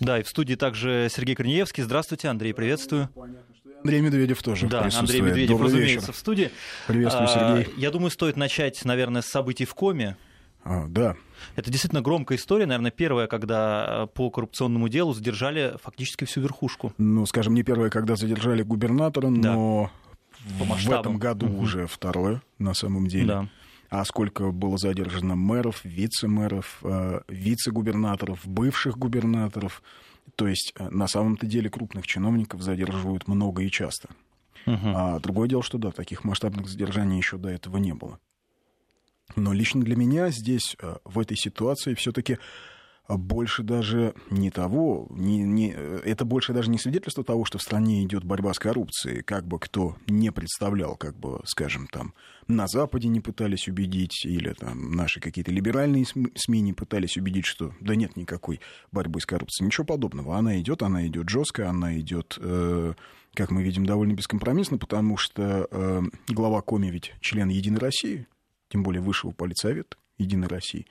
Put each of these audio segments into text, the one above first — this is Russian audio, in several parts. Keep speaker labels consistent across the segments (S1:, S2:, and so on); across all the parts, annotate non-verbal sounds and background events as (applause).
S1: Да, и в студии также Сергей Корнеевский. Здравствуйте, Андрей, приветствую.
S2: Андрей Медведев тоже
S1: Да, Андрей Медведев,
S2: Добрый
S1: разумеется,
S2: вечер.
S1: в студии.
S2: Приветствую,
S1: А,
S2: Сергей.
S1: Я думаю, стоит начать, наверное, с событий в Коме.
S2: А, да,
S1: Это действительно громкая история, наверное, первая, когда по коррупционному делу задержали фактически всю верхушку.
S2: ну, скажем, не первое, когда задержали губернатора,
S1: Да.
S2: но
S1: По
S2: в этом году
S1: Мгм.
S2: уже второе на самом деле.
S1: Да.
S2: А сколько было задержано мэров, вице-мэров, э, вице-губернаторов, бывших губернаторов. То есть э, на самом-то деле крупных чиновников задерживают много и часто.
S1: Мгм.
S2: А другое дело, что да, таких масштабных задержаний еще до этого не было. Но лично для меня здесь, э, в этой ситуации, все-таки больше даже не того, не, не, э, это больше даже не свидетельство того, что в стране идет борьба с коррупцией, как бы кто не представлял, как бы, скажем, там, на Западе не пытались убедить, или там наши какие-то либеральные СМИ не пытались убедить, что да нет никакой борьбы с коррупцией. Ничего подобного. Она идет, она идет жестко, она идет, э, как мы видим, довольно бескомпромиссно, потому что э, глава Коми ведь член Единой России, тем более высшего политсовета Единой России.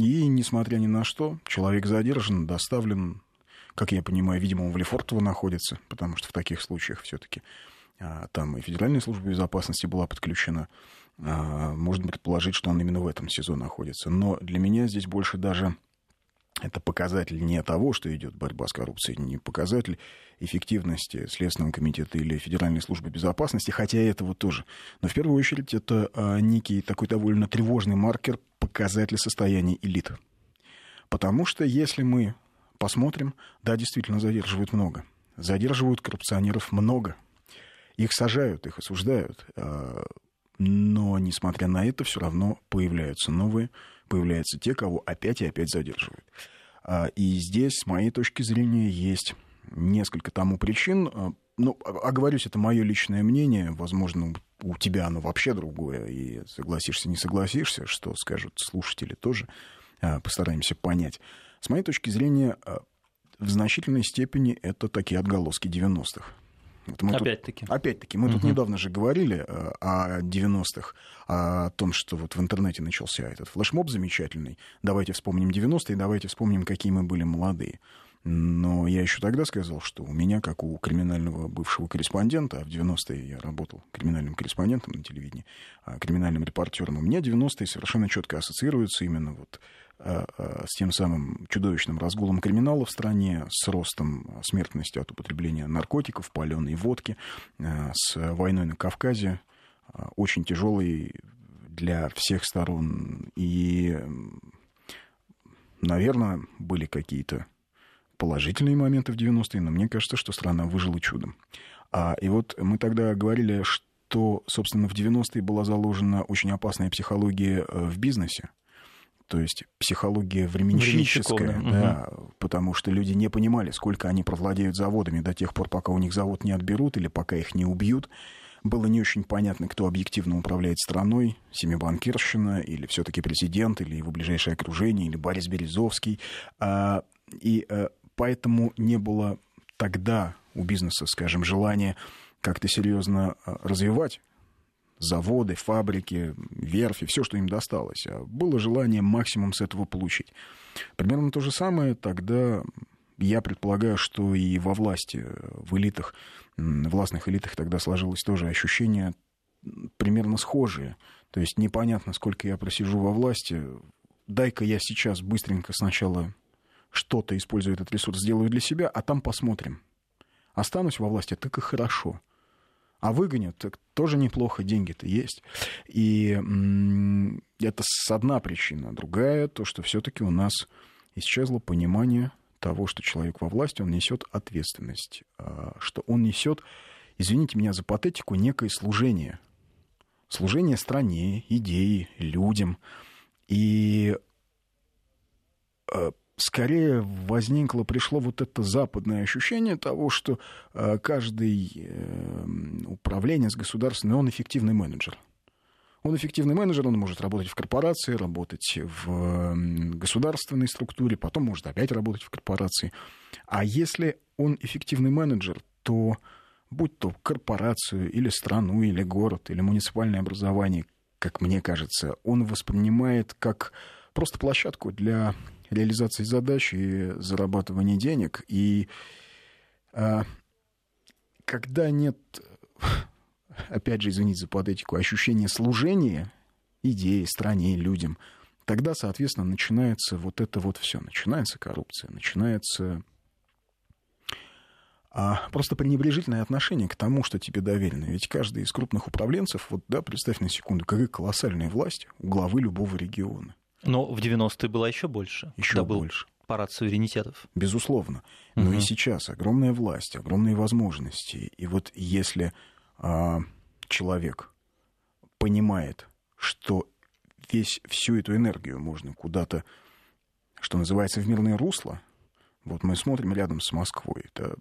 S2: И, несмотря ни на что, человек задержан, доставлен, как я понимаю, видимо, в Лефортово находится, потому что в таких случаях все-таки там и Федеральная служба безопасности была подключена. А, Можно предположить, что он именно в этом СИЗО находится. Но для меня здесь больше даже это показатель не того, что идет борьба с коррупцией, не показатель эффективности Следственного комитета или Федеральной службы безопасности, хотя и этого тоже. Но в первую очередь это а, некий такой довольно тревожный маркер, показатель состояния элит. Потому что если мы посмотрим, да, действительно задерживают много. Задерживают коррупционеров много. Их сажают, их осуждают. а, Но, несмотря на это, все равно появляются новые, появляются те, кого опять и опять задерживают. А, И здесь, с моей точки зрения, есть несколько тому причин. А, Ну, оговорюсь, это мое личное мнение. Возможно, у тебя оно вообще другое. И согласишься, не согласишься, что скажут слушатели тоже. А, Постараемся понять. С моей точки зрения, а, в значительной степени это такие отголоски 90-х. Вот мы тут-
S1: Опять-таки.
S2: Опять-таки, мы тут
S1: Мгм.
S2: недавно же говорили э, о 90-х, о том, что вот в интернете начался этот флешмоб замечательный. Давайте вспомним 90-е, давайте вспомним, какие мы были молодые. Но я еще тогда сказал, что у меня, как у криминального бывшего корреспондента, а в 90-е я работал криминальным корреспондентом на телевидении, а, криминальным репортером, у меня 90-е совершенно четко ассоциируются именно вот с тем самым чудовищным разгулом криминала в стране, с ростом смертности от употребления наркотиков, паленой водки, а, с войной на Кавказе, очень тяжелой для всех сторон. И, наверное, были какие-то положительные моменты в 90-е, но мне кажется, что страна выжила чудом. А, и вот мы тогда говорили, что, собственно, в 90-е была заложена очень опасная психология э, в бизнесе. То есть психология временщическая, да, потому что люди не понимали, сколько они провладеют заводами до тех пор, пока у них завод не отберут или пока их не убьют. Было не очень понятно, кто объективно управляет страной, семибанкирщина или все-таки президент, или его ближайшее окружение, или Борис Березовский. А, И э, поэтому не было тогда у бизнеса, скажем, желания как-то серьезно э, развивать заводы, фабрики, верфи, все, что им досталось. А было желание максимум с этого получить. Примерно то же самое тогда, я предполагаю, что и во власти, в элитах, властных элитах тогда сложилось тоже ощущение примерно схожее. То есть непонятно, сколько я просижу во власти. Дай-ка я сейчас быстренько сначала что-то, используя этот ресурс, сделаю для себя, а там посмотрим. Останусь во власти, так и хорошо. А выгонят, так тоже неплохо, деньги-то есть. И это одна причина. Другая, то, что все-таки у нас исчезло понимание того, что человек во власти, он несет ответственность, а, что он несет, извините меня за патетику, некое служение. Служение стране, идее, людям. И э, скорее возникло, пришло вот это западное ощущение того, что э, каждый э, управленец государственный, он эффективный менеджер. Он эффективный менеджер, он может работать в корпорации, работать в государственной структуре, потом может опять работать в корпорации. А если он эффективный менеджер, то будь то корпорацию или страну, или город, или муниципальное образование, как мне кажется, он воспринимает как просто площадку для реализации задач и зарабатывания денег. И а, когда нет, (laughs) опять же, извините за подэтику, ощущения служения идее, стране, людям, тогда, соответственно, начинается вот это вот все. Начинается коррупция, начинается а просто пренебрежительное отношение к тому, что тебе доверено. Ведь каждый из крупных управленцев, вот да, представь на секунду, какая колоссальная власть у главы любого региона.
S1: Но в 90-е было еще больше.
S2: Еще больше.
S1: парад суверенитетов.
S2: Безусловно. Но угу. и сейчас огромная власть, огромные возможности. И вот если а, человек понимает, что весь, всю эту энергию можно куда-то, что называется, в мирное русло, вот мы смотрим рядом с Москвой. Это,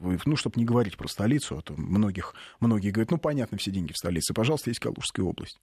S2: ну, чтобы не говорить про столицу, а то многих, многие говорят, ну, понятно, все деньги в столице. Пожалуйста, есть Калужская область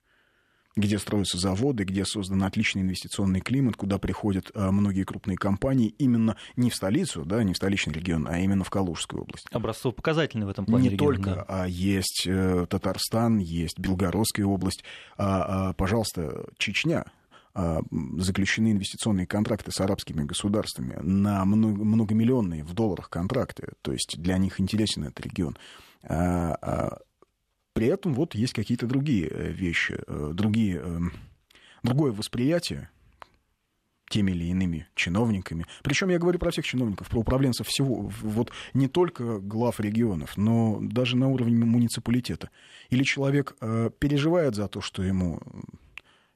S2: где строятся заводы, где создан отличный инвестиционный климат, куда приходят а, многие крупные компании именно не в столицу, да, не в столичный регион, а именно в Калужскую область.
S1: Образцово-показательный в этом плане
S2: Не
S1: регион,
S2: только,
S1: да.
S2: а есть э, Татарстан, есть Белгородская область, а, а, пожалуйста, Чечня, а, заключены инвестиционные контракты с арабскими государствами на многомиллионные в долларах контракты. То есть для них интересен этот регион. При этом вот есть какие-то другие э, вещи, э, другие, эм, другое восприятие теми или иными чиновниками. Причем я говорю про всех чиновников, про управленцев всего, вот не только глав регионов, но даже на уровне муниципалитета. Или человек э, переживает за то, что ему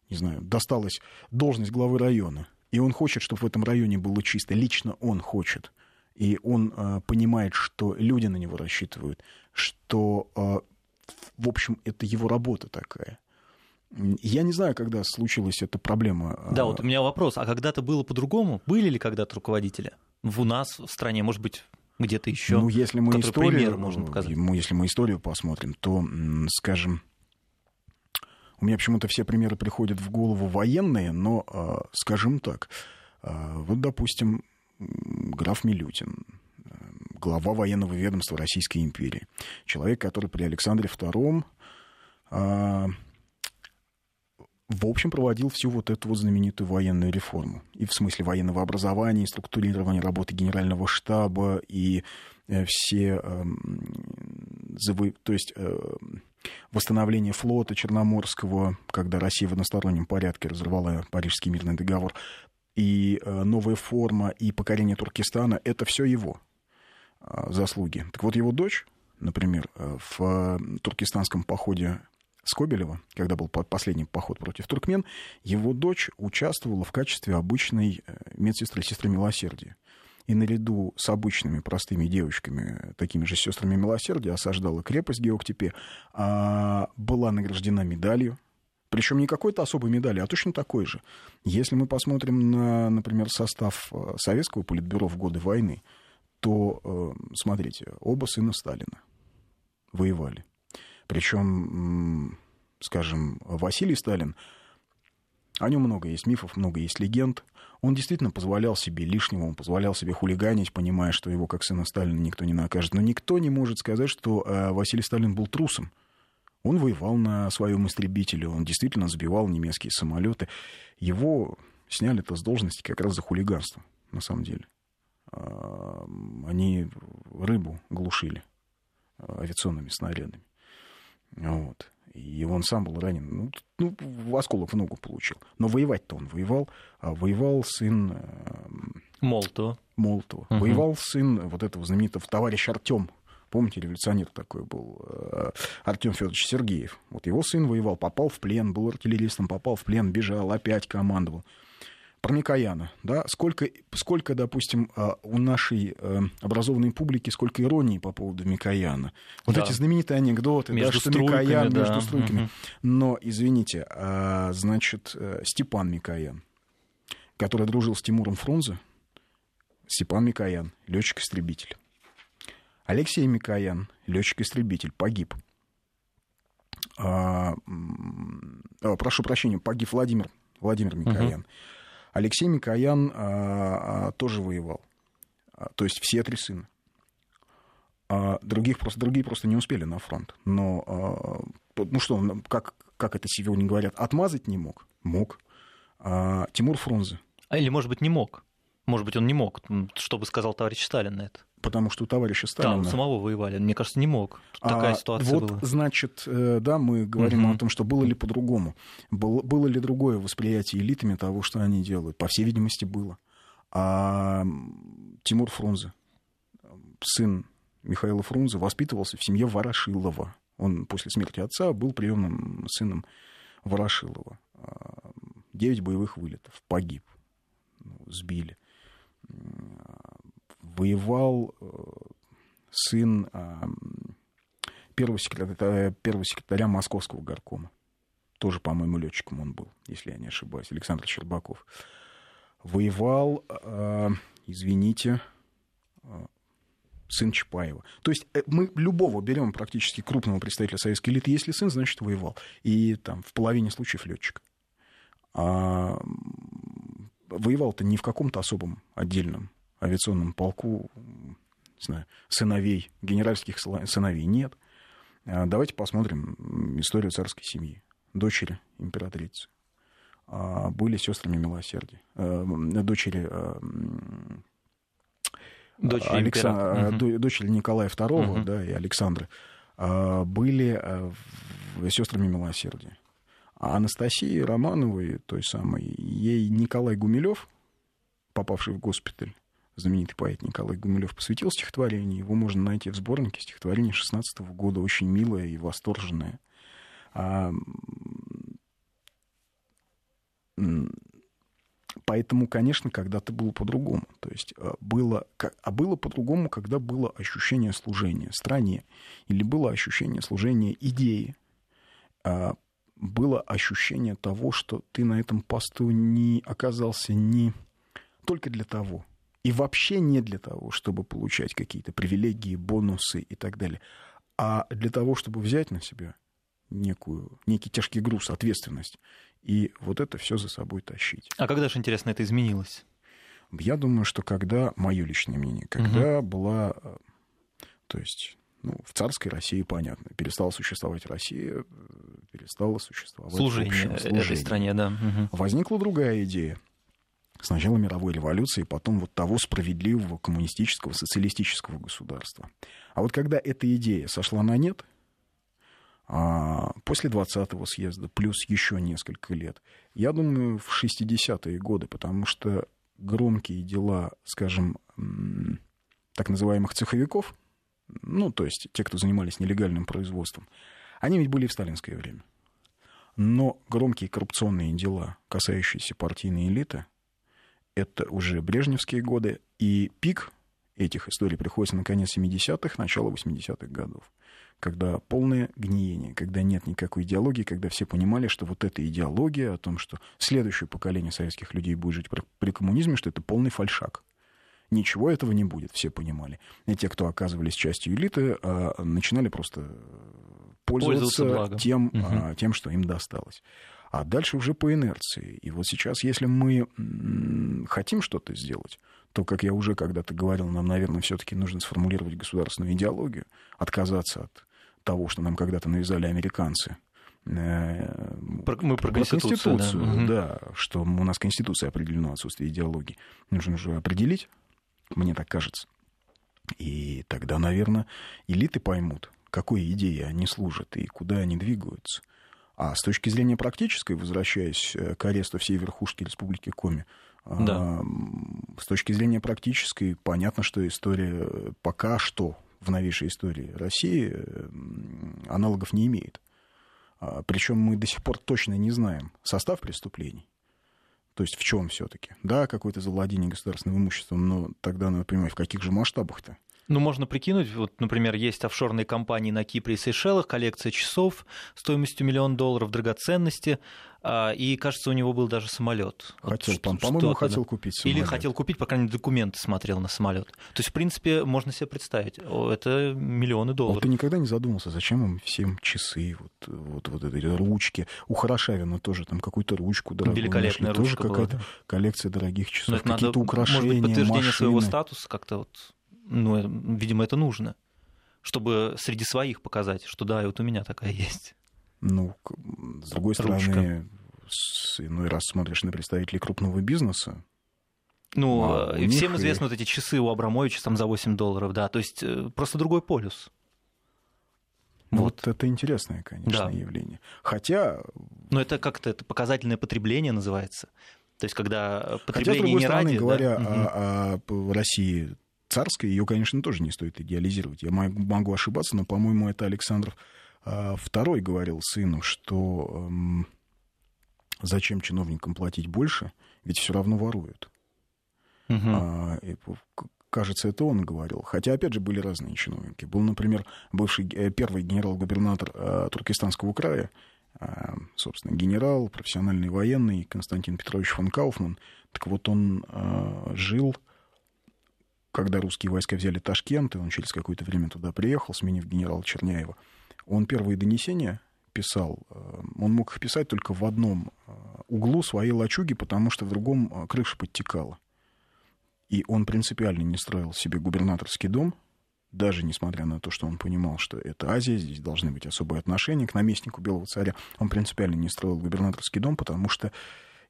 S2: не знаю, досталась должность главы района, и он хочет, чтобы в этом районе было чисто, лично он хочет, и он э, понимает, что люди на него рассчитывают, что, в общем, это его работа такая. Я не знаю, когда случилась эта проблема.
S1: Да, вот у меня вопрос. А когда-то было по-другому? Были ли когда-то руководители? В у нас, в стране, может быть, где-то еще?
S2: Ну, если мы историю, можно показать. Если мы историю посмотрим, то, скажем, у меня почему-то все примеры приходят в голову военные, но, а, скажем так, а, вот, допустим, граф Милютин, глава военного ведомства Российской империи, человек, который при Александре II а, в общем, проводил всю вот эту вот знаменитую военную реформу. И в смысле военного образования, и структурирования работы генерального штаба, и э, все... То есть э, восстановление флота Черноморского, когда Россия в одностороннем порядке разорвала Парижский мирный договор, и э, новая форма, и покорение Туркестана, это все его заслуги. Так вот, его дочь, например, э, в туркестанском походе Скобелева, когда был последний поход против туркмен, его дочь участвовала в качестве обычной медсестры, сестры милосердия и наряду с обычными простыми девочками, такими же сестрами милосердия, осаждала крепость Геоктепе, а была награждена медалью, причем не какой-то особой медали, а точно такой же. Если мы посмотрим на, например, состав э, советского политбюро в годы войны, то, э, смотрите, оба сына Сталина воевали. Причем, скажем, Василий Сталин, о нем много есть мифов, много есть легенд – он действительно позволял себе лишнего, он позволял себе хулиганить, понимая, что его как сына Сталина никто не накажет. Но никто не может сказать, что э, Василий Сталин был трусом. Он воевал на своем истребителе, он действительно сбивал немецкие самолеты. Его сняли-то с должности как раз за хулиганство, на самом деле. А, они рыбу глушили э, авиационными снарядами. Вот. И он сам был ранен. Ну, ну осколок в ногу получил. Но воевать-то он воевал. А воевал сын... Э,
S1: Молотова.
S2: Молотова. Угу. Воевал сын вот этого знаменитого товарища Артем. Помните, революционер такой был, э, Артем Федорович Сергеев. Вот его сын воевал, попал в плен, был артиллеристом, попал в плен, бежал, опять командовал про Микояна, да, сколько, сколько, допустим, а, у нашей э, образованной публики, сколько иронии по поводу Микояна. Вот да. эти знаменитые анекдоты, между да, что Микоян да. между струйками. Угу. Но, извините, а, значит, э, Степан Микоян, который дружил с Тимуром Фрунзе, Степан Микоян, летчик-истребитель. Алексей Микоян, летчик-истребитель, погиб. А, а, прошу прощения, погиб Владимир, Владимир Микоян. Угу. Алексей Микоян а, а, тоже воевал. А, то есть все три сына. А других просто, другие просто не успели на фронт. Но, а, ну что, как, как это сегодня говорят, отмазать не мог? Мог. А, Тимур Фрунзе.
S1: А или, может быть, не мог? Может быть, он не мог. Что бы сказал товарищ Сталин на это?
S2: Потому что у товарища Сталина...
S1: Да, самого воевали. Мне кажется, не мог. Такая
S2: а,
S1: ситуация
S2: вот,
S1: была.
S2: значит, э, да, мы говорим угу. о том, что было ли по-другому. Было, было ли другое восприятие элитами того, что они делают? По всей видимости, было. А Тимур Фрунзе, сын Михаила Фрунзе, воспитывался в семье Ворошилова. Он после смерти отца был приемным сыном Ворошилова. А, девять боевых вылетов, погиб, ну, сбили воевал э, сын а, первого секретаря, первого секретаря Московского горкома. Тоже, по-моему, летчиком он был, если я не ошибаюсь, Александр Щербаков. Воевал, а, извините, а, сын Чапаева. То есть э, мы любого берем практически крупного представителя советской элиты. Если сын, значит, воевал. И там в половине случаев летчик. А воевал-то не в каком-то особом отдельном авиационном полку не знаю, сыновей, генеральских сыновей нет. А, давайте посмотрим историю царской семьи. Дочери императрицы а, были сестрами милосердия. Э, дочери э,
S1: Дочери,
S2: Алекса... угу. дочери Николая II угу. да, и Александры а, были э, сестрами милосердия. А Анастасии Романовой, той самой, ей Николай Гумилев, попавший в госпиталь, знаменитый поэт Николай Гумилев посвятил стихотворение. Его можно найти в сборнике стихотворение 16 года, очень милое и восторженное. А, поэтому, конечно, когда-то было по-другому. То есть а, было, а было по-другому, когда было ощущение служения стране или было ощущение служения идеи. А, было ощущение того, что ты на этом посту не оказался не только для того, и вообще не для того, чтобы получать какие-то привилегии, бонусы и так далее, а для того, чтобы взять на себя некую, некий тяжкий груз, ответственность, и вот это все за собой тащить.
S1: А когда же, интересно, это изменилось?
S2: Я думаю, что когда, мое личное мнение, когда угу. была, э, то есть, ну, в царской России, понятно, перестала существовать Россия, перестала существовать
S1: служение, общем, служение. этой стране, да.
S2: Угу. Возникла другая идея сначала мировой революции, потом вот того справедливого коммунистического, социалистического государства. А вот когда эта идея сошла на нет, а после 20-го съезда, плюс еще несколько лет, я думаю, в 60-е годы, потому что громкие дела, скажем, так называемых цеховиков, ну, то есть те, кто занимались нелегальным производством, они ведь были в сталинское время. Но громкие коррупционные дела, касающиеся партийной элиты, это уже брежневские годы, и пик этих историй приходится на конец 70-х, начало 80-х годов, когда полное гниение, когда нет никакой идеологии, когда все понимали, что вот эта идеология о том, что следующее поколение советских людей будет жить при коммунизме, что это полный фальшак. Ничего этого не будет, все понимали. И те, кто оказывались частью элиты, а, начинали просто пользоваться тем, угу. тем, что им досталось а дальше уже по инерции. И вот сейчас, если мы хотим что-то сделать, то, как я уже когда-то говорил, нам, наверное, все-таки нужно сформулировать государственную идеологию, отказаться от того, что нам когда-то навязали американцы.
S1: Э, мы про конституцию,
S2: конституцию да. да, что у нас конституция определено отсутствие идеологии. Нужно уже определить, мне так кажется. И тогда, наверное, элиты поймут, какой идее они служат и куда они двигаются. А с точки зрения практической, возвращаясь э, к аресту всей верхушки Республики Коми, да. с точки зрения практической, понятно, что история пока что в новейшей истории России аналогов не имеет. А, Причем мы до сих пор точно не знаем состав преступлений. То есть в чем все-таки? Да, какое-то завладение государственным имуществом, но тогда надо понимать, в каких же масштабах-то?
S1: Ну, можно прикинуть, вот, например, есть офшорные компании на Кипре и Сейшелах, коллекция часов стоимостью миллион долларов, драгоценности, а, и, кажется, у него был даже самолет.
S2: Хотел, вот, по-моему, хотел купить самолет.
S1: Или хотел купить, по крайней мере, документы смотрел на самолет. То есть, в принципе, можно себе представить, это миллионы долларов. Вот
S2: ты никогда не задумался, зачем им всем часы, вот, вот, вот эти ручки. У Хорошавина тоже там какую-то ручку дорогую
S1: Великолепная
S2: нашли.
S1: ручка
S2: Тоже какая-то коллекция дорогих часов, какие-то украшения,
S1: Может быть, подтверждение
S2: машины.
S1: своего статуса как-то вот ну, видимо, это нужно, чтобы среди своих показать, что да, и вот у меня такая есть.
S2: Ну, с другой Ручка. стороны, с, иной раз смотришь на представителей крупного бизнеса,
S1: Ну, а всем известны и... вот эти часы у Абрамовича там за 8 долларов, да, то есть просто другой полюс.
S2: Вот. вот это интересное, конечно, да. явление. Хотя...
S1: Но это как-то это показательное потребление называется. То есть, когда потребление Хотя, с другой не стороны, ради...
S2: говоря
S1: да?
S2: о, о России царской, ее, конечно, тоже не стоит идеализировать. Я могу ошибаться, но, по-моему, это Александр II говорил сыну, что эм, зачем чиновникам платить больше, ведь все равно воруют. Угу. А, кажется, это он говорил. Хотя, опять же, были разные чиновники. Был, например, бывший э, первый генерал-губернатор э, Туркестанского края, э, собственно, генерал, профессиональный военный Константин Петрович фон Кауфман. Так вот, он жил, когда русские войска взяли Ташкент, и он через какое-то время туда приехал, сменив генерала Черняева. Он первые донесения писал, он мог их писать только в одном углу своей лачуги, потому что в другом крыша подтекала. И он принципиально не строил себе губернаторский дом, даже несмотря на то, что он понимал, что это Азия, здесь должны быть особые отношения к наместнику Белого царя, он принципиально не строил губернаторский дом, потому что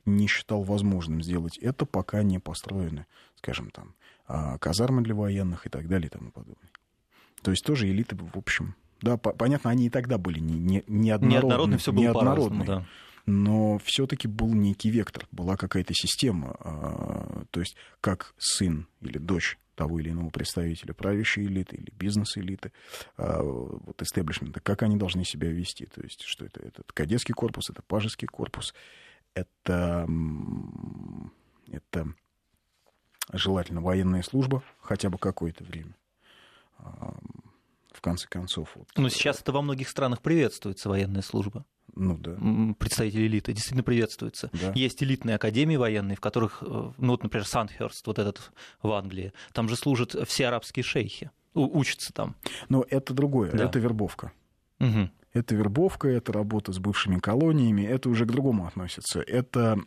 S2: не считал возможным сделать это, пока не построены, скажем, там, а, казармы для военных и так далее и тому подобное. То есть тоже элиты, в общем, да, понятно, они и тогда были не, не, неоднородны. Неоднородно
S1: все было неоднородны. Да
S2: но все-таки был некий вектор, была какая-то система, а, то есть как сын или дочь того или иного представителя правящей элиты или бизнес-элиты, а, вот истеблишмента, как они должны себя вести, то есть что это, это кадетский корпус, это пажеский корпус, это, это желательно военная служба хотя бы какое-то время в конце концов. Вот.
S1: Но сейчас это во многих странах приветствуется военная служба
S2: ну, да.
S1: представители элиты, действительно приветствуется. Да. Есть элитные академии военные, в которых, э, ну вот, например, Сандхерст, вот этот в Англии, там же служат все арабские шейхи, учатся там.
S2: Но это другое, да. это вербовка. Угу. Это вербовка, это работа с бывшими колониями, это уже к другому относится. Это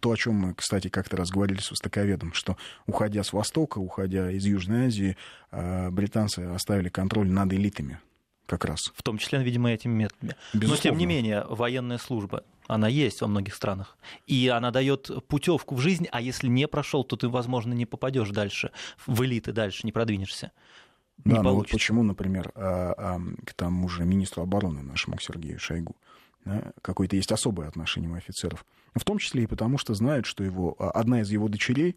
S2: то, о чем мы, кстати, как-то раз говорили с востоковедом, что уходя с Востока, уходя из Южной Азии, а, британцы оставили контроль над элитами как раз.
S1: В том числе, видимо, этими методами. Безусловно. Но, тем не менее, военная служба, она есть во многих странах. И она дает путевку в жизнь, а если не прошел, то ты, возможно, не попадешь дальше, в элиты дальше, не продвинешься.
S2: Не да, ну вот почему, например, а, а, к тому же министру обороны нашему, к Сергею Шойгу, да, какое-то есть особое отношение у офицеров. В том числе и потому, что знают, что его, а, одна из его дочерей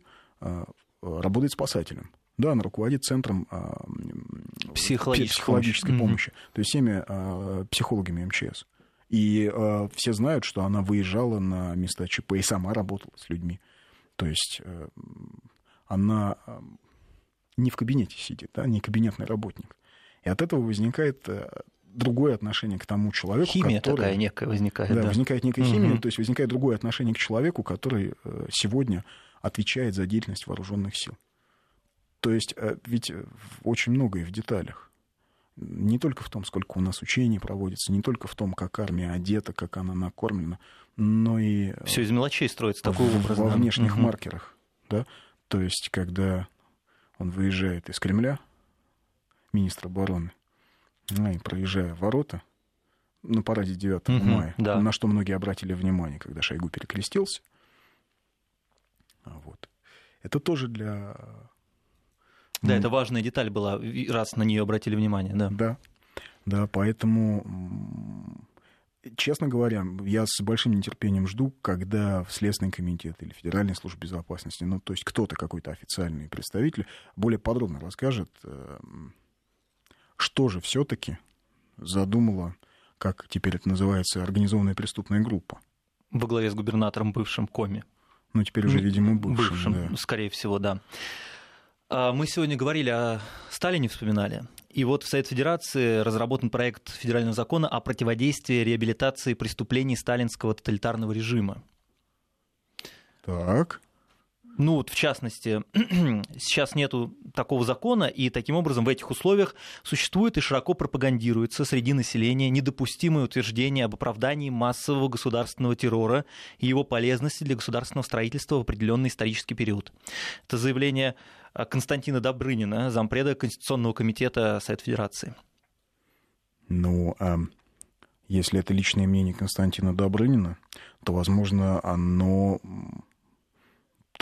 S2: работает спасателем. Да, она руководит центром
S1: психологической,
S2: психологической помощи, помощи. то есть всеми психологами МЧС. И а, все знают, что она выезжала на места ЧП и сама работала с людьми. То есть э, она не в кабинете сидит, да, не кабинетный работник. И от этого возникает э, другое отношение к тому человеку,
S1: химия
S2: который...
S1: такая некая возникает.
S2: Да, да. возникает некая угу. химия, то есть возникает другое отношение к человеку, который э, сегодня отвечает за деятельность вооруженных сил. То есть э, ведь очень многое в деталях. Не только в том, сколько у нас учений проводится, не только в том, как армия одета, как она накормлена, но и...
S1: Все из мелочей строится такой образ.
S2: Во внешних угу. маркерах. Да? То есть, когда он выезжает из Кремля, министр обороны, ну, и проезжая ворота, на параде 9 угу, мая, да. на что многие обратили внимание, когда Шойгу перекрестился. Вот. Это тоже для
S1: да, это важная деталь была, раз на нее обратили внимание, да.
S2: Да, да, поэтому, честно говоря, я с большим нетерпением жду, когда в Следственный комитет или Федеральная служба безопасности, ну, то есть кто-то, какой-то официальный представитель, более подробно расскажет, э, что же все-таки задумала, как теперь это называется, организованная преступная группа.
S1: Во главе с губернатором бывшим Коми.
S2: Ну, теперь уже, видимо, бывшим.
S1: Бывшим, да. скорее всего, да. А, мы сегодня говорили о Сталине, вспоминали. И вот в Совет Федерации разработан проект федерального закона о противодействии реабилитации преступлений сталинского тоталитарного режима.
S2: Так.
S1: Ну, вот в частности, (clears throat) сейчас нету такого закона, и таким образом в этих условиях существует и широко пропагандируется среди населения недопустимое утверждение об оправдании массового государственного террора и его полезности для государственного строительства в определенный исторический период. Это заявление э, Константина Добрынина, зампреда Конституционного комитета Совета Федерации.
S2: Ну, а если это личное мнение Константина Добрынина, то, возможно, оно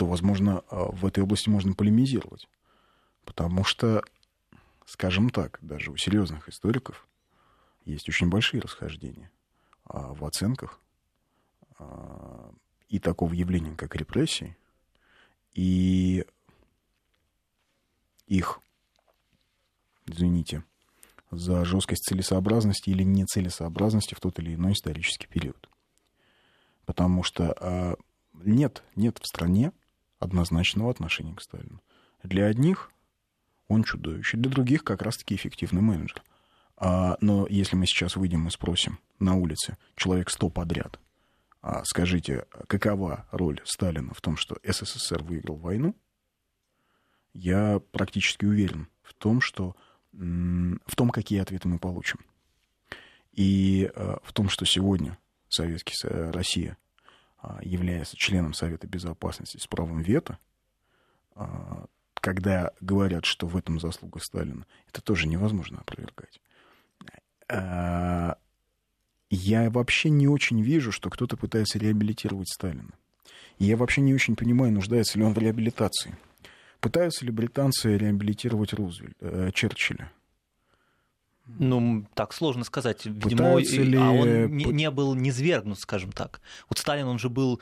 S2: то, возможно, в этой области можно полемизировать. Потому что, скажем так, даже у серьезных историков есть очень большие расхождения в оценках и такого явления, как репрессии, и их, извините, за жесткость целесообразности или нецелесообразности в тот или иной исторический период. Потому что э, нет, нет в стране однозначного отношения к Сталину. Для одних он чудовище, для других как раз-таки эффективный менеджер. А, но если мы сейчас выйдем и спросим на улице человек сто подряд, а скажите, какова роль Сталина в том, что СССР выиграл войну, я практически уверен в том, что в том, какие ответы мы получим. И э, в том, что сегодня Советский Россия а, является членом Совета Безопасности с правом вето, а, когда говорят, что в этом заслуга Сталина, это тоже невозможно опровергать. А, я вообще не очень вижу, что кто-то пытается реабилитировать Сталина. Я вообще не очень понимаю, нуждается ли он в реабилитации. Пытаются ли британцы реабилитировать Рузвельт, э, Черчилля?
S1: Ну, так сложно сказать. Видимо, ли... а он не, не был низвергнут, скажем так. Вот Сталин, он же был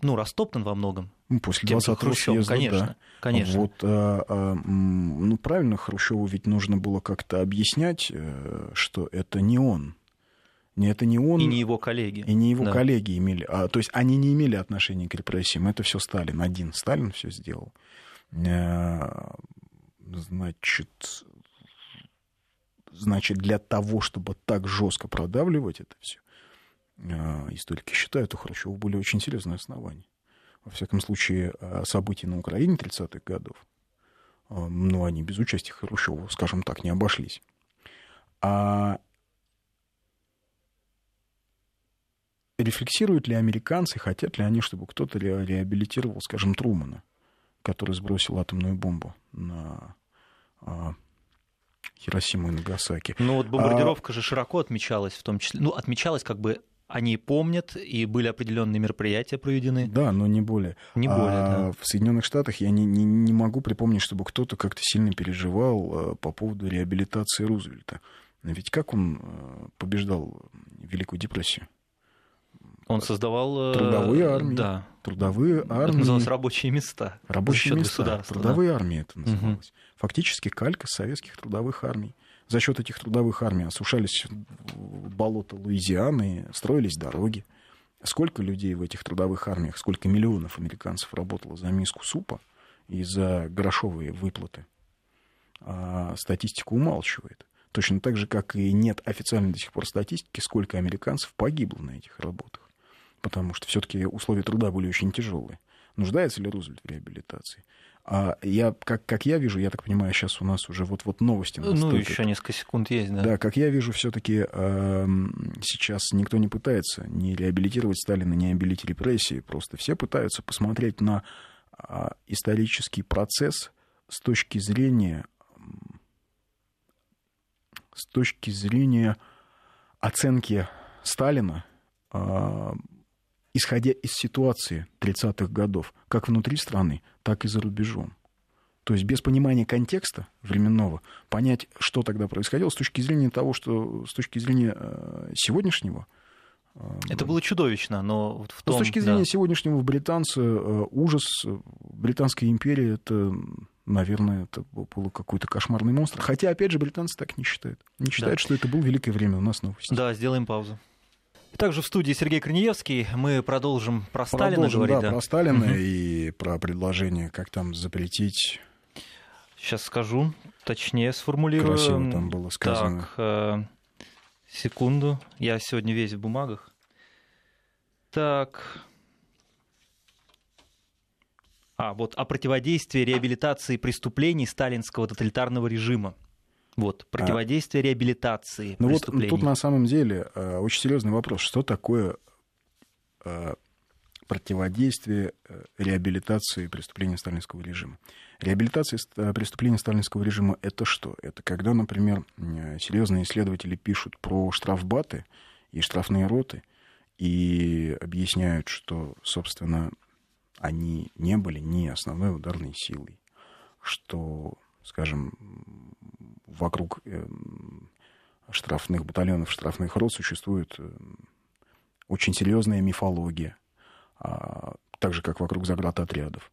S1: ну, растоптан во многом.
S2: Ну, после 20-го съезда,
S1: конечно,
S2: да.
S1: конечно.
S2: Вот, а, а, ну, правильно, Хрущеву ведь нужно было как-то объяснять, э, что это не он. Это не он.
S1: И не его коллеги.
S2: И не его да. коллеги имели. А, то есть они не имели отношения к репрессиям. Это все Сталин. Один Сталин все сделал. А, значит, значит, для того, чтобы так жестко продавливать это все, а, историки считают, у Хрущева были очень серьезные основания. Во всяком случае, а, события на Украине 30-х годов, ну, они без участия Хрущева, скажем так, не обошлись. А рефлексируют ли американцы, хотят ли они, чтобы кто-то реабилитировал, скажем, Трумана, который сбросил атомную бомбу на а, Хиросиму и Нагасаки.
S1: Ну вот бомбардировка а... же широко отмечалась, в том числе, ну отмечалась как бы они помнят, и были определенные мероприятия проведены.
S2: Да, но не более.
S1: Не более, а
S2: да. В Соединенных Штатах я не, не, не могу припомнить, чтобы кто-то как-то сильно переживал по поводу реабилитации Рузвельта. Ведь как он побеждал Великую депрессию?
S1: Он создавал...
S2: Э, Трудовые армии.
S1: Да.
S2: Трудовые армии. Это
S1: называлось рабочие места.
S2: Рабочие места. Трудовые да. армии это называлось. Угу. Фактически калька советских трудовых армий. За счет этих трудовых армий осушались болота Луизианы, строились дороги. Сколько людей в этих трудовых армиях, сколько миллионов американцев работало за миску супа и за грошовые выплаты, а статистика умалчивает. Точно так же, как и нет официальной до сих пор статистики, сколько американцев погибло на этих работах потому что все-таки условия труда были очень тяжелые. Нуждается ли Рузвельт в реабилитации? А я, как, как я вижу, я так понимаю, сейчас у нас уже вот-вот новости
S1: Ну, наступят. еще несколько секунд есть, да.
S2: Да, как я вижу, все-таки э, сейчас никто не пытается не реабилитировать Сталина, не обелить репрессии. Просто все пытаются посмотреть на э, исторический процесс с точки зрения с точки зрения оценки Сталина э, исходя из ситуации 30-х годов, как внутри страны, так и за рубежом. То есть без понимания контекста временного понять, что тогда происходило с точки зрения того, что с точки зрения э, сегодняшнего.
S1: Э, это было чудовищно, но
S2: в том, С точки зрения да. сегодняшнего британца э, ужас британской империи это наверное, это был какой-то кошмарный монстр. Хотя, опять же, британцы так не считают. Не считают, да. что это было великое время. У нас новости.
S1: Да, сделаем паузу. Также в студии Сергей Корнеевский. Мы продолжим про продолжим, Сталина говорить.
S2: Да, да, про Сталина угу. и про предложение, как там запретить.
S1: Сейчас скажу, точнее сформулирую.
S2: Красиво там было сказано.
S1: Так, э, секунду. Я сегодня весь в бумагах. Так. А, вот о противодействии реабилитации преступлений сталинского тоталитарного режима. Вот, противодействие а, реабилитации
S2: ну вот тут на самом деле э, очень серьезный вопрос. Что такое э, противодействие э, реабилитации преступлений сталинского режима? Реабилитация преступлений сталинского режима – это что? Это когда, например, серьезные исследователи пишут про штрафбаты и штрафные роты и объясняют, что, собственно, они не были ни основной ударной силой, что, скажем, вокруг эм, штрафных батальонов, штрафных рот существует эм, очень серьезная мифология, а, так же, как вокруг заградотрядов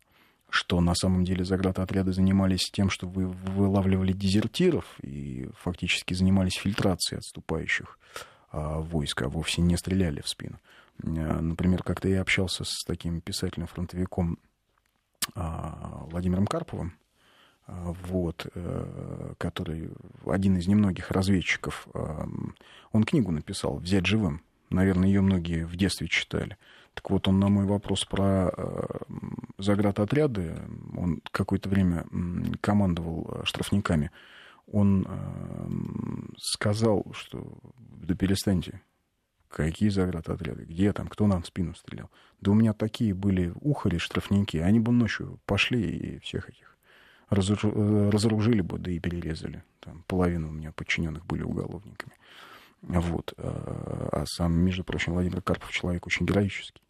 S2: что на самом деле заградотряды занимались тем, что вы вылавливали дезертиров и фактически занимались фильтрацией отступающих а, войск, а вовсе не стреляли в спину. А, например, как-то я общался с таким писателем-фронтовиком а, Владимиром Карповым, вот, а, который один из немногих разведчиков. А, он книгу написал «Взять живым». Наверное, ее многие в детстве читали. Так вот, он на мой вопрос про э, заградотряды, он какое-то время командовал э, штрафниками, он э, сказал, что да перестаньте, какие заградотряды, где там, кто нам в спину стрелял. Да у меня такие были ухари, штрафники, они бы ночью пошли и всех этих разоружили бы, да и перерезали. Там половина у меня подчиненных были уголовниками. Вот. А сам, между прочим, Владимир Карпов человек очень героический.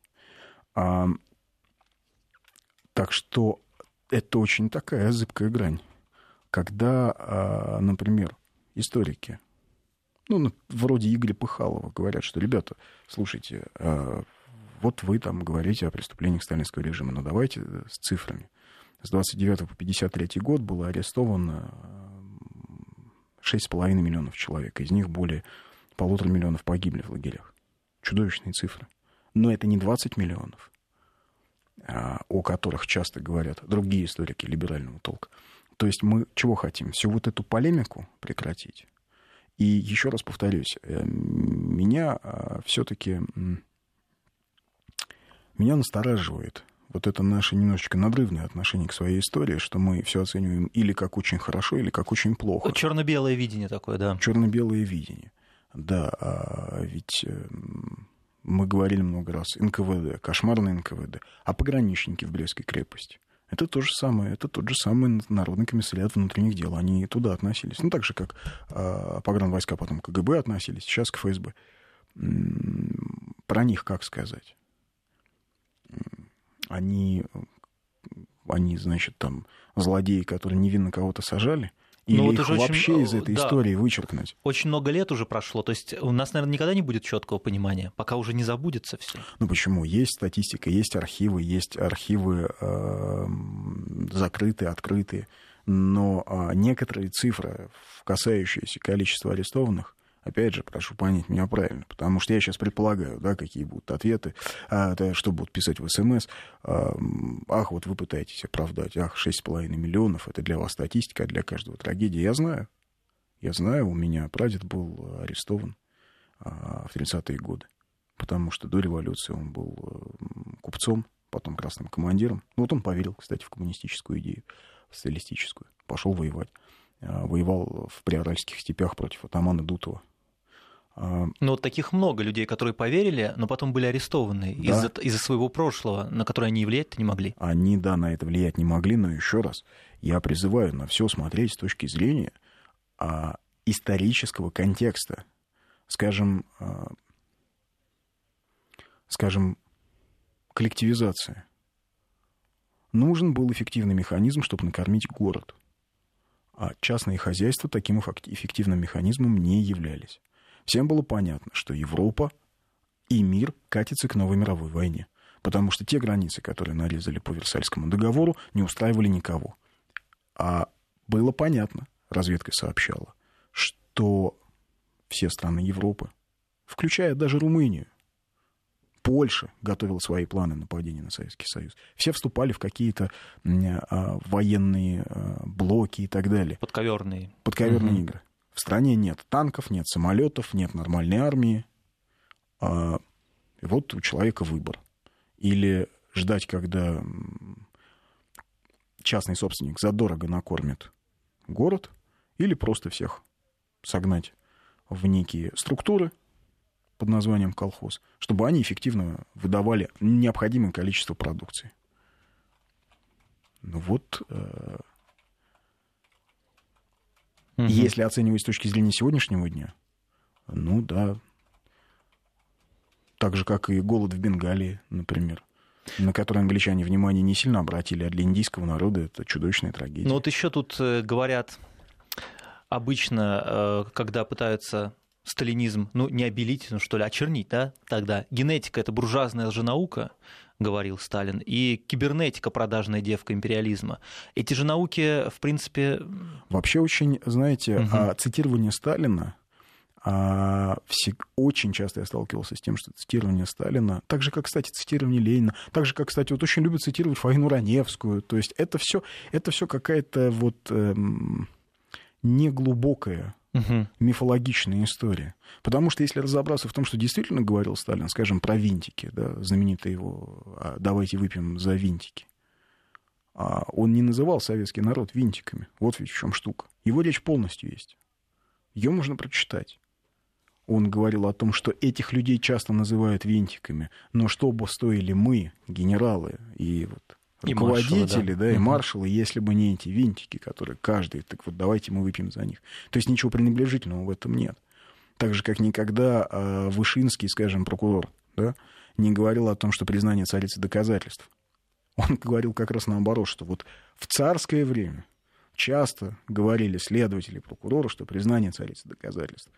S2: А, так что это очень такая зыбкая грань, когда, а, например, историки, ну, вроде Игоря Пыхалова, говорят, что, ребята, слушайте, а, вот вы там говорите о преступлениях сталинского режима, но давайте с цифрами. С 29 по 53 год было арестовано 6,5 миллионов человек, из них более полутора миллионов погибли в лагерях. Чудовищные цифры. Но это не 20 миллионов, а, о которых часто говорят другие историки либерального толка. То есть мы чего хотим? Всю вот эту полемику прекратить. И еще раз повторюсь, э, меня а, все-таки меня настораживает вот это наше немножечко надрывное отношение к своей истории, что мы все оцениваем или как очень хорошо, или как очень плохо.
S1: Черно-белое видение такое, да.
S2: Черно-белое видение. Да, а ведь эм, мы говорили много раз, НКВД, кошмарный НКВД, а пограничники в Брестской крепости. Это то же самое, это тот же самый Народный комиссариат внутренних дел. Они туда относились. Ну, так же, как э, войска потом к КГБ относились, сейчас к ФСБ. Про них как сказать? Они, они, значит, там, злодеи, которые невинно кого-то сажали, или ну, вот их вообще очень, из этой да, истории вычеркнуть?
S1: Очень много лет уже прошло. То есть у нас, наверное, никогда не будет четкого понимания, пока уже не забудется все.
S2: Ну почему? Есть статистика, есть архивы, есть архивы э, закрытые, открытые. Но э, некоторые цифры, касающиеся количества арестованных, Опять же, прошу понять меня правильно, потому что я сейчас предполагаю, да, какие будут ответы, а, да, что будут писать в СМС. А, ах, вот вы пытаетесь оправдать, ах, 6,5 миллионов, это для вас статистика, а для каждого трагедия. Я знаю, я знаю, у меня прадед был арестован а, в 30-е годы, потому что до революции он был купцом, потом красным командиром. Ну, вот он поверил, кстати, в коммунистическую идею, в социалистическую, пошел воевать. А, воевал в приоральских степях против атамана Дутова.
S1: А, ну, вот таких много людей, которые поверили, но потом были арестованы да. из-за, из своего прошлого, на которое они влиять не могли.
S2: Они, да, на это влиять не могли, но еще раз, я призываю на все смотреть с точки зрения а, исторического контекста. Скажем, а, скажем, коллективизация. Нужен был эффективный механизм, чтобы накормить город. А частные хозяйства таким эффективным механизмом не являлись. Всем было понятно, что Европа и мир катится к новой мировой войне. Потому что те границы, которые нарезали по Версальскому договору, не устраивали никого. А было понятно, разведка сообщала, что все страны Европы, включая даже Румынию, Польша готовила свои планы нападения на Советский Союз. Все вступали в какие-то а, военные а, блоки и так далее.
S1: Подковерные.
S2: Подковерные угу. игры. В стране нет танков, нет самолетов, нет нормальной армии. А, вот у человека выбор. Или ждать, когда частный собственник задорого накормит город, или просто всех согнать в некие структуры, под названием колхоз, чтобы они эффективно выдавали необходимое количество продукции. Ну вот, э, угу. если оценивать с точки зрения сегодняшнего дня, ну да, так же, как и голод в Бенгалии, например. на которые англичане внимание не сильно обратили, а для индийского народа это чудовищная трагедия.
S1: Ну вот еще тут э, говорят, обычно, э, когда пытаются сталинизм, ну, не обелить, ну, что ли, очернить, да, тогда. Генетика — это буржуазная лженаука, говорил Сталин, и кибернетика — продажная девка империализма. Эти же науки, в принципе...
S2: Вообще очень, знаете, угу. цитирование Сталина а, очень часто я сталкивался с тем, что цитирование Сталина, так же, как, кстати, цитирование Ленина, так же, как, кстати, вот очень любят цитировать Фаину Раневскую, то есть это все это все какая-то вот эм, неглубокая угу. мифологичная история. Потому что если разобраться в том, что действительно говорил Сталин, скажем, про винтики, да, знаменитый его «А, «давайте выпьем за винтики», а он не называл советский народ винтиками. Вот ведь в чем штука. Его речь полностью есть. Ее можно прочитать он говорил о том, что этих людей часто называют винтиками, но что бы стоили мы, генералы и вот руководители, и да. да, и маршалы, если бы не эти винтики, которые каждый, так вот давайте мы выпьем за них. То есть ничего пренебрежительного в этом нет. Так же, как никогда э, Вышинский, скажем, прокурор, да, не говорил о том, что признание царицы доказательств. Он говорил как раз наоборот, что вот в царское время часто говорили следователи, прокуроры, что признание царицы доказательств.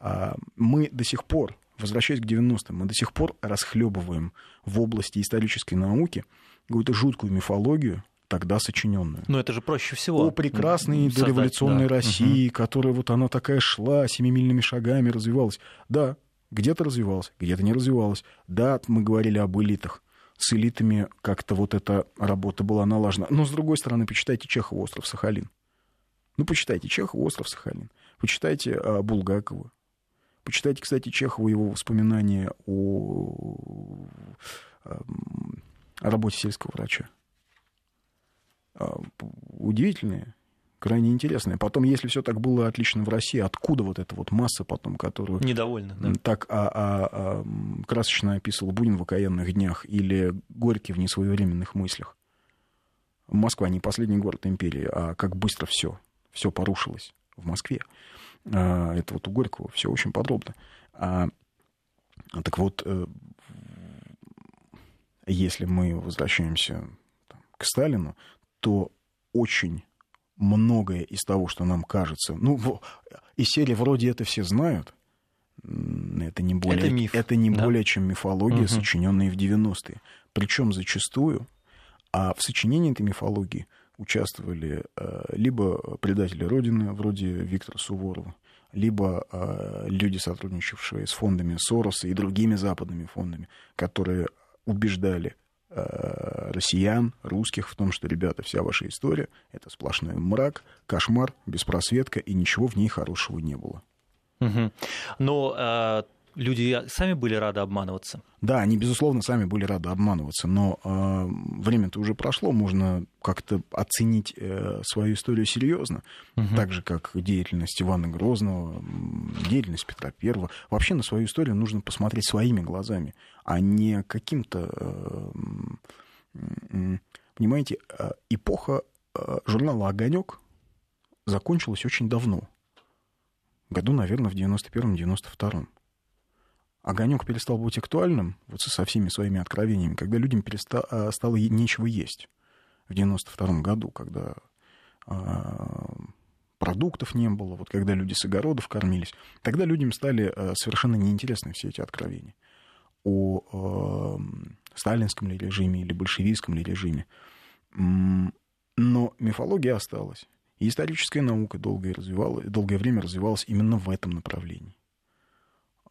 S2: А, мы до сих пор, возвращаясь к 90-м, мы до сих пор расхлебываем в области исторической науки какую-то жуткую мифологию, тогда сочиненную.
S1: Но это же проще всего.
S2: О прекрасной создать, дореволюционной да. России, угу. которая вот она такая шла, семимильными шагами развивалась. Да, где-то развивалась, где-то не развивалась. Да, мы говорили об элитах. С элитами как-то вот эта работа была налажена. Но, с другой стороны, почитайте Чехова «Остров Сахалин». Ну, почитайте Чехова «Остров Сахалин». Почитайте а, Булгакова, Почитайте, кстати, Чехова его воспоминания о, о работе сельского врача. А, удивительные, крайне интересные. Потом, если все так было отлично в России, откуда вот эта вот масса потом, которую...
S1: Недовольна, да.
S2: Так а, а, а, красочно описывал Бунин в «Окаянных днях» или Горький в «Несвоевременных мыслях». Москва не последний город империи, а как быстро все, все порушилось в Москве. А, это вот у Горького все очень подробно. А, так вот, э, если мы возвращаемся к Сталину, то очень многое из того, что нам кажется, ну, из серии вроде это все знают, это не более, это миф, это не да? более чем мифология, угу. сочиненная в 90-е. Причем зачастую, а в сочинении этой мифологии участвовали э, либо предатели Родины, вроде Виктора Суворова, либо э, люди, сотрудничавшие с фондами Сороса и другими западными фондами, которые убеждали э, россиян, русских в том, что, ребята, вся ваша история — это сплошной мрак, кошмар, беспросветка, и ничего в ней хорошего не было.
S1: Угу. Но люди сами были рады обманываться.
S2: Да, они, безусловно, сами были рады обманываться, но э, время-то уже прошло, можно как-то оценить э, свою историю серьезно, угу. так же, как деятельность Ивана Грозного, деятельность Петра Первого. Вообще на свою историю нужно посмотреть своими глазами, а не каким-то... Э, понимаете, э, эпоха э, журнала «Огонек» закончилась очень давно. Году, наверное, в 91-92. Огонек перестал быть актуальным вот со всеми своими откровениями, когда людям перестало, а, стало нечего есть в 92 году, когда а, продуктов не было, вот когда люди с огородов кормились, тогда людям стали а, совершенно неинтересны все эти откровения о сталинском ли режиме или большевистском ли режиме. Но мифология осталась. И историческая наука долгое, развивалась, долгое время развивалась именно в этом направлении.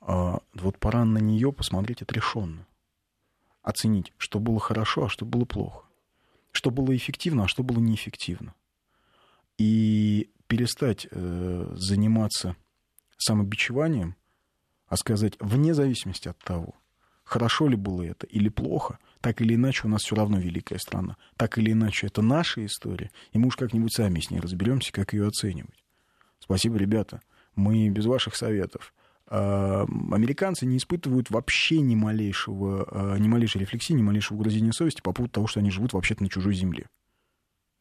S2: А вот пора на нее посмотреть отрешенно. Оценить, что было хорошо, а что было плохо. Что было эффективно, а что было неэффективно. И перестать э, заниматься самобичеванием, а сказать, вне зависимости от того, хорошо ли было это или плохо, так или иначе у нас все равно великая страна. Так или иначе это наша история, и мы уж как-нибудь сами с ней разберемся, как ее оценивать. Спасибо, ребята. Мы без ваших советов американцы не испытывают вообще ни малейшего, а, ни малейшей рефлексии, ни малейшего угрызения совести по поводу того, что они живут вообще-то на чужой земле.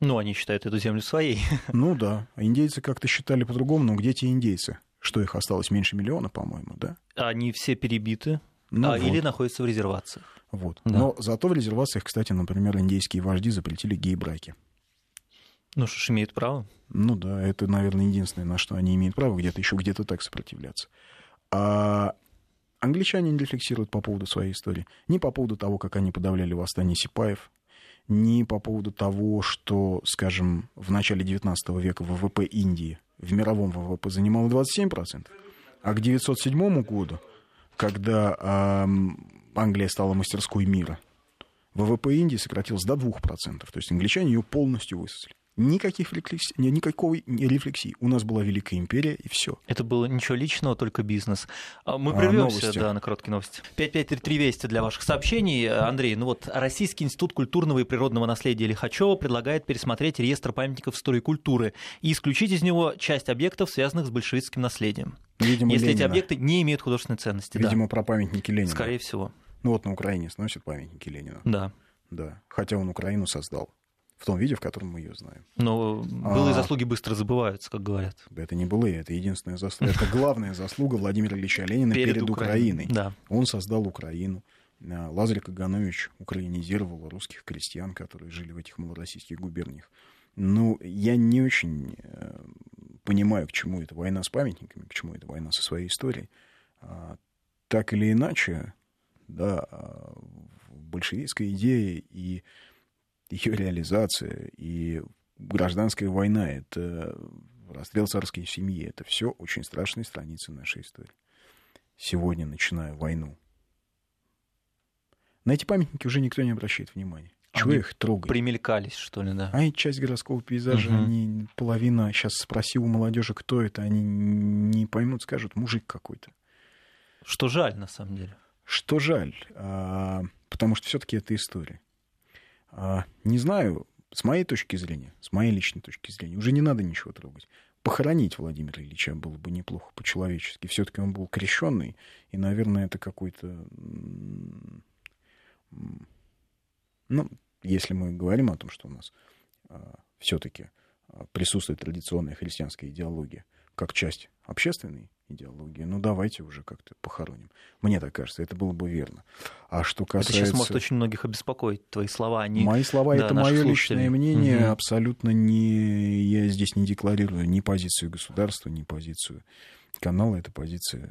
S1: Ну, они считают эту землю своей. (laughs)
S2: Ну да. Индейцы как-то считали по-другому, но где те индейцы? Что их осталось меньше миллиона, по-моему, да?
S1: Они все перебиты ну, а, вот. или находятся в резервациях.
S2: Вот. Да. Но зато в резервациях, кстати, например, индейские вожди запретили гей-браки.
S1: Ну что ж, имеют право.
S2: Ну да, это, наверное, единственное, на что они имеют право, где-то еще где-то так сопротивляться. А англичане не рефлексируют по поводу своей истории. Ни по поводу того, как они подавляли восстание Сипаев, ни по поводу того, что, скажем, в начале XIX века ВВП Индии в мировом ВВП занимало 27%, а к 1907 году, когда эм, Англия стала мастерской мира, ВВП Индии сократилось до 2%. То есть англичане ее полностью высосали. Никаких рефлексий, никакой рефлексии. У нас была Великая империя, и все.
S1: Это было ничего личного, только бизнес. А мы прервемся а, да, на короткие новости. 5533 Вести для ваших сообщений. Андрей, ну вот Российский институт культурного и природного наследия Лихачева предлагает пересмотреть реестр памятников истории и культуры и исключить из него часть объектов, связанных с большевистским наследием. Видимо, если Ленина. эти объекты не имеют художественной ценности.
S2: Видимо,
S1: да.
S2: про памятники Ленина.
S1: Скорее всего.
S2: Ну вот на Украине сносят памятники Ленина.
S1: Да.
S2: Да. Хотя он Украину создал в том виде, в котором мы ее знаем.
S1: Но былые а... заслуги быстро забываются, как говорят.
S2: Да это не былые, это единственная заслуга. Это главная заслуга Владимира Ильича Ленина перед, перед Украиной. Да. Он создал Украину. А, Лазарь Каганович украинизировал русских крестьян, которые жили в этих малороссийских губерниях. Ну, я не очень э, понимаю, к чему эта война с памятниками, к чему эта война со своей историей. А, так или иначе, да, большевистская идея и ее реализация и гражданская война, это расстрел царской семьи, это все очень страшные страницы нашей истории. Сегодня, начиная войну, на эти памятники уже никто не обращает внимания. Чего они их трогать?
S1: Примелькались, что ли, да?
S2: Они часть городского пейзажа, угу. они половина. Сейчас спроси у молодежи, кто это, они не поймут, скажут, мужик какой-то.
S1: Что жаль, на самом деле.
S2: Что жаль, а, потому что все-таки это история. А, не знаю, с моей точки зрения, с моей личной точки зрения, уже не надо ничего трогать. Похоронить Владимира Ильича было бы неплохо по-человечески. Все-таки он был крещенный, и, наверное, это какой-то... Ну, если мы говорим о том, что у нас а, все-таки а, присутствует традиционная христианская идеология как часть общественной идеологии, ну давайте уже как-то похороним. Мне так кажется, это было бы верно. А что касается...
S1: Это сейчас может очень многих обеспокоить, твои слова. Они...
S2: Мои слова да, — это мое личное мнение, угу. абсолютно не... Я здесь не декларирую ни позицию государства, ни позицию канала, это позиция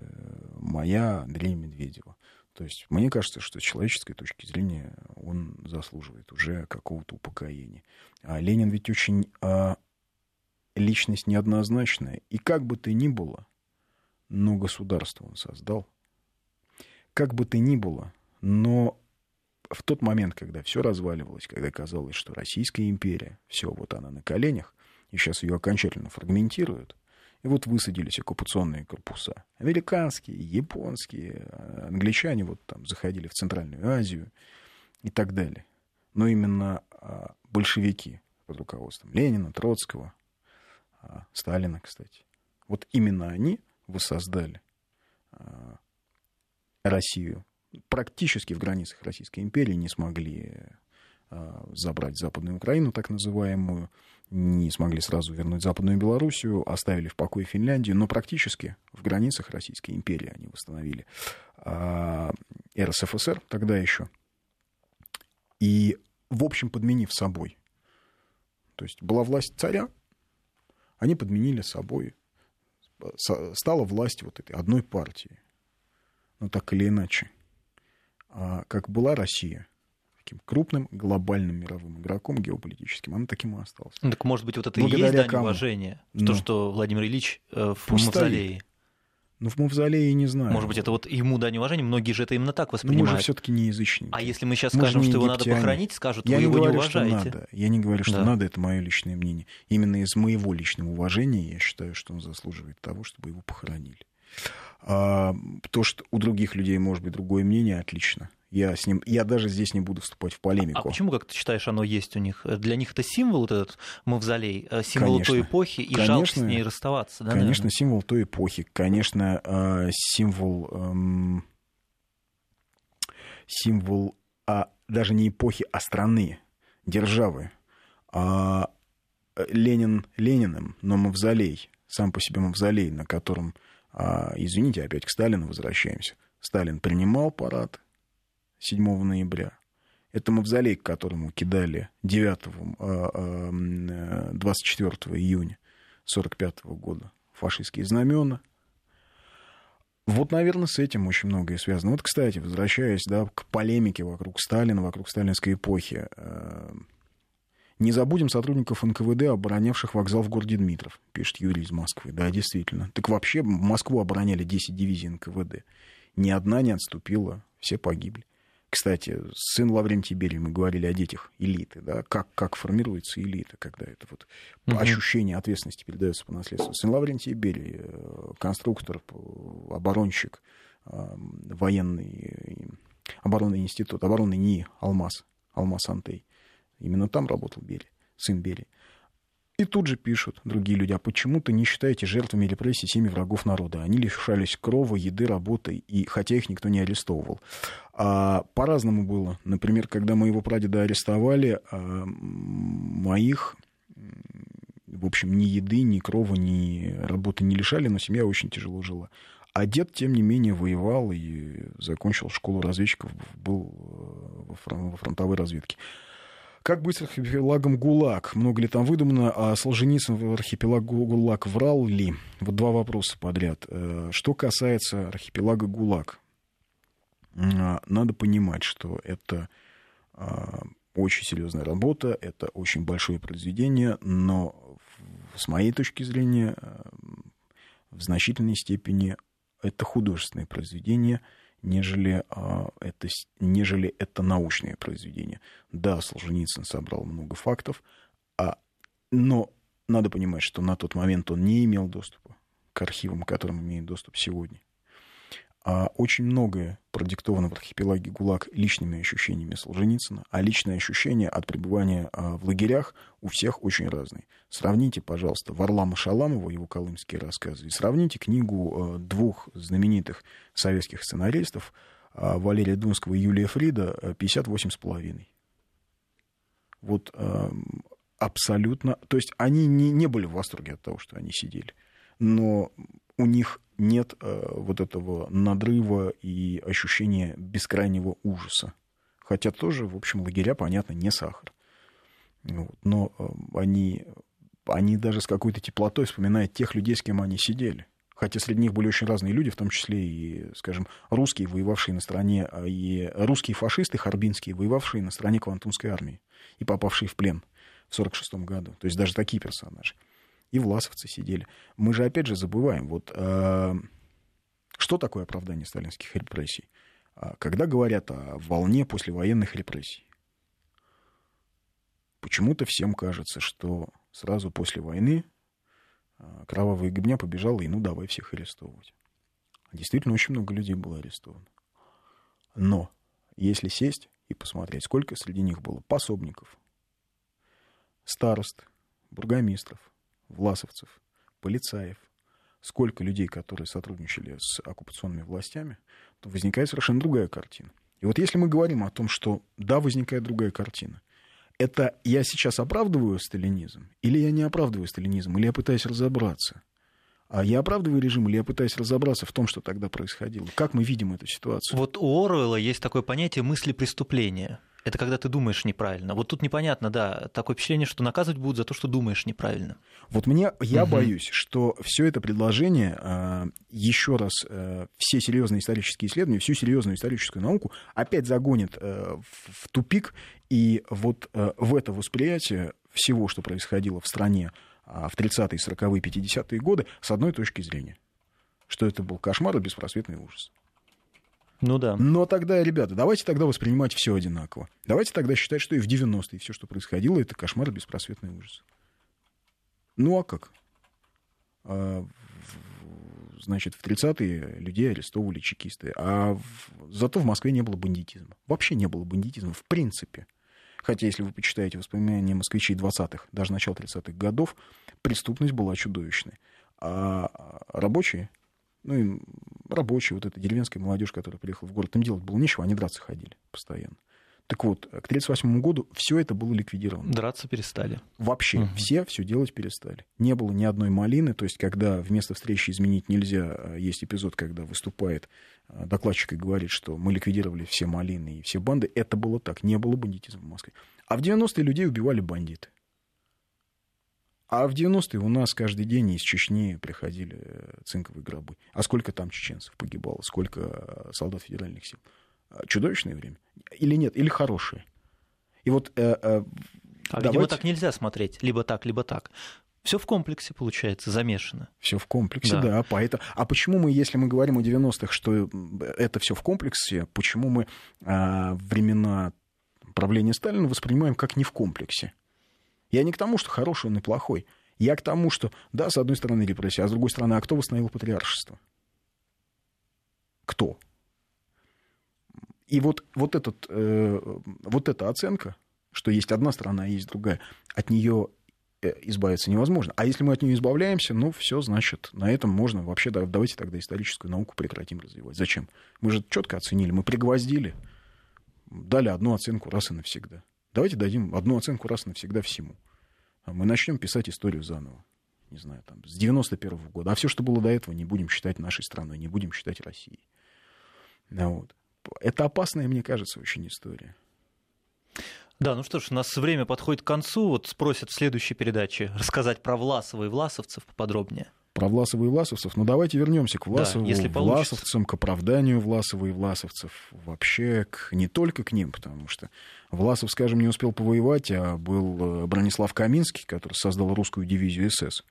S2: моя, Андрея Медведева. То есть мне кажется, что с человеческой точки зрения он заслуживает уже какого-то упокоения. А Ленин ведь очень а, личность неоднозначная. И как бы ты ни было, но государство он создал. Как бы то ни было, но в тот момент, когда все разваливалось, когда казалось, что Российская империя, все, вот она на коленях, и сейчас ее окончательно фрагментируют, и вот высадились оккупационные корпуса. Американские, японские, англичане вот там заходили в Центральную Азию и так далее. Но именно а, большевики под руководством Ленина, Троцкого, а, Сталина, кстати, вот именно они воссоздали а, Россию. Практически в границах Российской империи не смогли а, забрать Западную Украину, так называемую, не смогли сразу вернуть Западную Белоруссию, оставили в покое Финляндию, но практически в границах Российской империи они восстановили а, РСФСР тогда еще. И, в общем, подменив собой. То есть была власть царя, они подменили собой стала власть вот этой одной партии. Ну, так или иначе. А как была Россия, таким крупным глобальным мировым игроком геополитическим, она таким и осталась.
S1: Ну, так, может быть, вот это Благодаря и есть дань уважения, ну, то, что Владимир Ильич э, в пустая. мавзолее.
S2: Ну, в мавзолее не знаю.
S1: Может быть, это вот ему дань уважения, многие же это именно так воспринимают.
S2: Ну, мы же все-таки не язычники.
S1: А если мы сейчас мы скажем, что его надо похоронить, скажут,
S2: я
S1: вы
S2: не
S1: его
S2: говорю,
S1: не уважаете.
S2: Что надо. Я не говорю, что да. надо, это мое личное мнение. Именно из моего личного уважения я считаю, что он заслуживает того, чтобы его похоронили. А, то, что у других людей может быть другое мнение, отлично. Я, с ним, я даже здесь не буду вступать в полемику.
S1: А почему, как ты считаешь, оно есть у них? Для них это символ, вот этот мавзолей, э, символ конечно, той эпохи, и конечно, жалко с ней расставаться, да?
S2: Конечно, наверное? символ той эпохи, конечно, э, символ, эм, символ а, даже не эпохи, а страны, державы. А, Ленин Лениным, но мавзолей, сам по себе мавзолей, на котором, а, извините, опять к Сталину возвращаемся. Сталин принимал парад, 7 ноября. Это мавзолей, к которому кидали 9, 24 июня 1945 года фашистские знамена. Вот, наверное, с этим очень многое связано. Вот, кстати, возвращаясь да, к полемике вокруг Сталина, вокруг сталинской эпохи, э, не забудем сотрудников НКВД, оборонявших вокзал в городе Дмитров, пишет Юрий из Москвы. Да, действительно. Так вообще Москву обороняли 10 дивизий НКВД. Ни одна не отступила, все погибли. Кстати, сын Лаврентий Берий, мы говорили о детях элиты, да, как, как формируется элита, когда это вот mm-hmm. ощущение ответственности передается по наследству. Сын Лаврентий Берий, э, конструктор, оборонщик, э, военный, оборонный институт, оборонный НИИ «Алмаз», «Алмаз Антей». Именно там работал Берий, сын Берии. И тут же пишут другие люди, а почему ты не считаете жертвами репрессий семьи врагов народа? Они лишались крова, еды, работы, и хотя их никто не арестовывал. А, по-разному было. Например, когда моего прадеда арестовали, а, моих, в общем, ни еды, ни крова, ни работы не лишали, но семья очень тяжело жила. А дед, тем не менее, воевал и закончил школу разведчиков, был э, во фронтовой разведке. Как быть архипелагом ГУЛАГ? Много ли там выдумано? А Солженицын в архипелаг ГУЛАГ врал ли? Вот два вопроса подряд. Э, что касается архипелага ГУЛАГ, а, надо понимать, что это а, очень серьезная работа, это очень большое произведение, но с моей точки зрения э, в значительной степени это художественное произведение – нежели, а, это, нежели это научное произведение. Да, Солженицын собрал много фактов, а, но надо понимать, что на тот момент он не имел доступа к архивам, к которым имеет доступ сегодня. А очень многое продиктовано в архипелаге ГУЛАГ личными ощущениями Солженицына, а личные ощущения от пребывания а, в лагерях у всех очень разные. Сравните, пожалуйста, Варлама Шаламова, его колымские рассказы, и сравните книгу а, двух знаменитых советских сценаристов а, Валерия Дунского и Юлия Фрида «58,5». Вот абсолютно... То есть они не, не были в восторге от того, что они сидели. Но у них нет э, вот этого надрыва и ощущения бескрайнего ужаса. Хотя тоже, в общем, лагеря, понятно, не сахар. Вот. Но э, они, они даже с какой-то теплотой вспоминают тех людей, с кем они сидели. Хотя среди них были очень разные люди, в том числе и, скажем, русские, воевавшие на стороне, а и русские фашисты, харбинские, воевавшие на стороне Квантунской армии и попавшие в плен в 1946 году. То есть даже такие персонажи и власовцы сидели. Мы же опять же забываем, вот э, что такое оправдание сталинских репрессий? А, когда говорят о волне послевоенных репрессий, почему-то всем кажется, что сразу после войны э, кровавая гибня побежала, и ну давай всех арестовывать. Действительно, очень много людей было арестовано. Но если сесть и посмотреть, сколько среди них было пособников, старост, бургомистров, власовцев, полицаев, сколько людей, которые сотрудничали с оккупационными властями, то возникает совершенно другая картина. И вот если мы говорим о том, что да, возникает другая картина, это я сейчас оправдываю сталинизм, или я не оправдываю сталинизм, или я пытаюсь разобраться. А я оправдываю режим, или я пытаюсь разобраться в том, что тогда происходило? Как мы видим эту ситуацию?
S1: Вот у Оруэлла есть такое понятие мысли преступления это когда ты думаешь неправильно. Вот тут непонятно, да, такое впечатление, что наказывать будут за то, что думаешь неправильно.
S2: Вот мне, я угу. боюсь, что все это предложение, а, еще раз, э, все серьезные исторические исследования, всю серьезную историческую науку опять загонит э, в тупик, и вот э, в это восприятие всего, что происходило в стране а, в 30-е, 40-е, 50-е годы, с одной точки зрения, что это был кошмар и беспросветный ужас.
S1: Ну да.
S2: Но тогда, ребята, давайте тогда воспринимать все одинаково. Давайте тогда считать, что и в 90-е все, что происходило, это кошмар беспросветный ужас. Ну а как? А, значит, в 30-е людей арестовывали чекисты, а в... зато в Москве не было бандитизма. Вообще не было бандитизма, в принципе. Хотя, если вы почитаете воспоминания москвичей 20-х, даже начала 30-х годов, преступность была чудовищной. А рабочие ну и рабочие, вот эта деревенская молодежь, которая приехала в город, им делать было нечего, они драться ходили постоянно. Так вот, к 1938 году все это было ликвидировано.
S1: Драться перестали.
S2: Вообще, угу. все все делать перестали. Не было ни одной малины, то есть, когда вместо встречи изменить нельзя, а есть эпизод, когда выступает а, докладчик и говорит, что мы ликвидировали все малины и все банды, это было так, не было бандитизма в Москве. А в 90-е людей убивали бандиты. А в 90-е у нас каждый день из Чечни приходили э, цинковые гробы. А сколько там чеченцев погибало, сколько э, солдат федеральных сил? А, чудовищное время? Или нет? Или хорошее? И вот... Э,
S1: э, а, давайте... видимо, так нельзя смотреть. Либо так, либо так. Все в комплексе, получается, замешано.
S2: Все в комплексе, да. да поэтому... А почему мы, если мы говорим о 90-х, что это все в комплексе, почему мы а, времена правления Сталина воспринимаем как не в комплексе? Я не к тому, что хороший он и плохой. Я к тому, что, да, с одной стороны репрессия, а с другой стороны, а кто восстановил патриаршество? Кто? И вот, вот, этот, э, вот эта оценка, что есть одна сторона, а есть другая, от нее э, избавиться невозможно. А если мы от нее избавляемся, ну, все, значит, на этом можно вообще, давайте тогда историческую науку прекратим развивать. Зачем? Мы же четко оценили, мы пригвоздили, дали одну оценку раз и навсегда. Давайте дадим одну оценку раз навсегда всему. А мы начнем писать историю заново. Не знаю, там, с 91 -го года. А все, что было до этого, не будем считать нашей страной, не будем считать Россией. Вот. Это опасная, мне кажется, очень история.
S1: Да, ну что ж, у нас время подходит к концу. Вот спросят в следующей передаче рассказать про Власова и Власовцев поподробнее
S2: про Власова и Власовцев. Но давайте вернемся к Власову, да, если Власовцам, к оправданию Власова и Власовцев. Вообще к, не только к ним, потому что Власов, скажем, не успел повоевать, а был э, Бронислав Каминский, который создал русскую дивизию СС.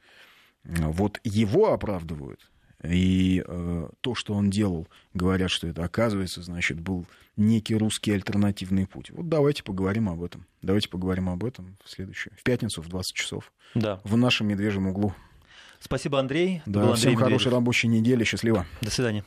S2: Вот его оправдывают. И э, то, что он делал, говорят, что это, оказывается, значит, был некий русский альтернативный путь. Вот давайте поговорим об этом. Давайте поговорим об этом в следующую, в пятницу в 20 часов.
S1: Да.
S2: В нашем медвежьем углу.
S1: Спасибо, Андрей.
S2: Да, Андрей всем Медведев. хорошей рабочей недели. Счастливо.
S1: До свидания.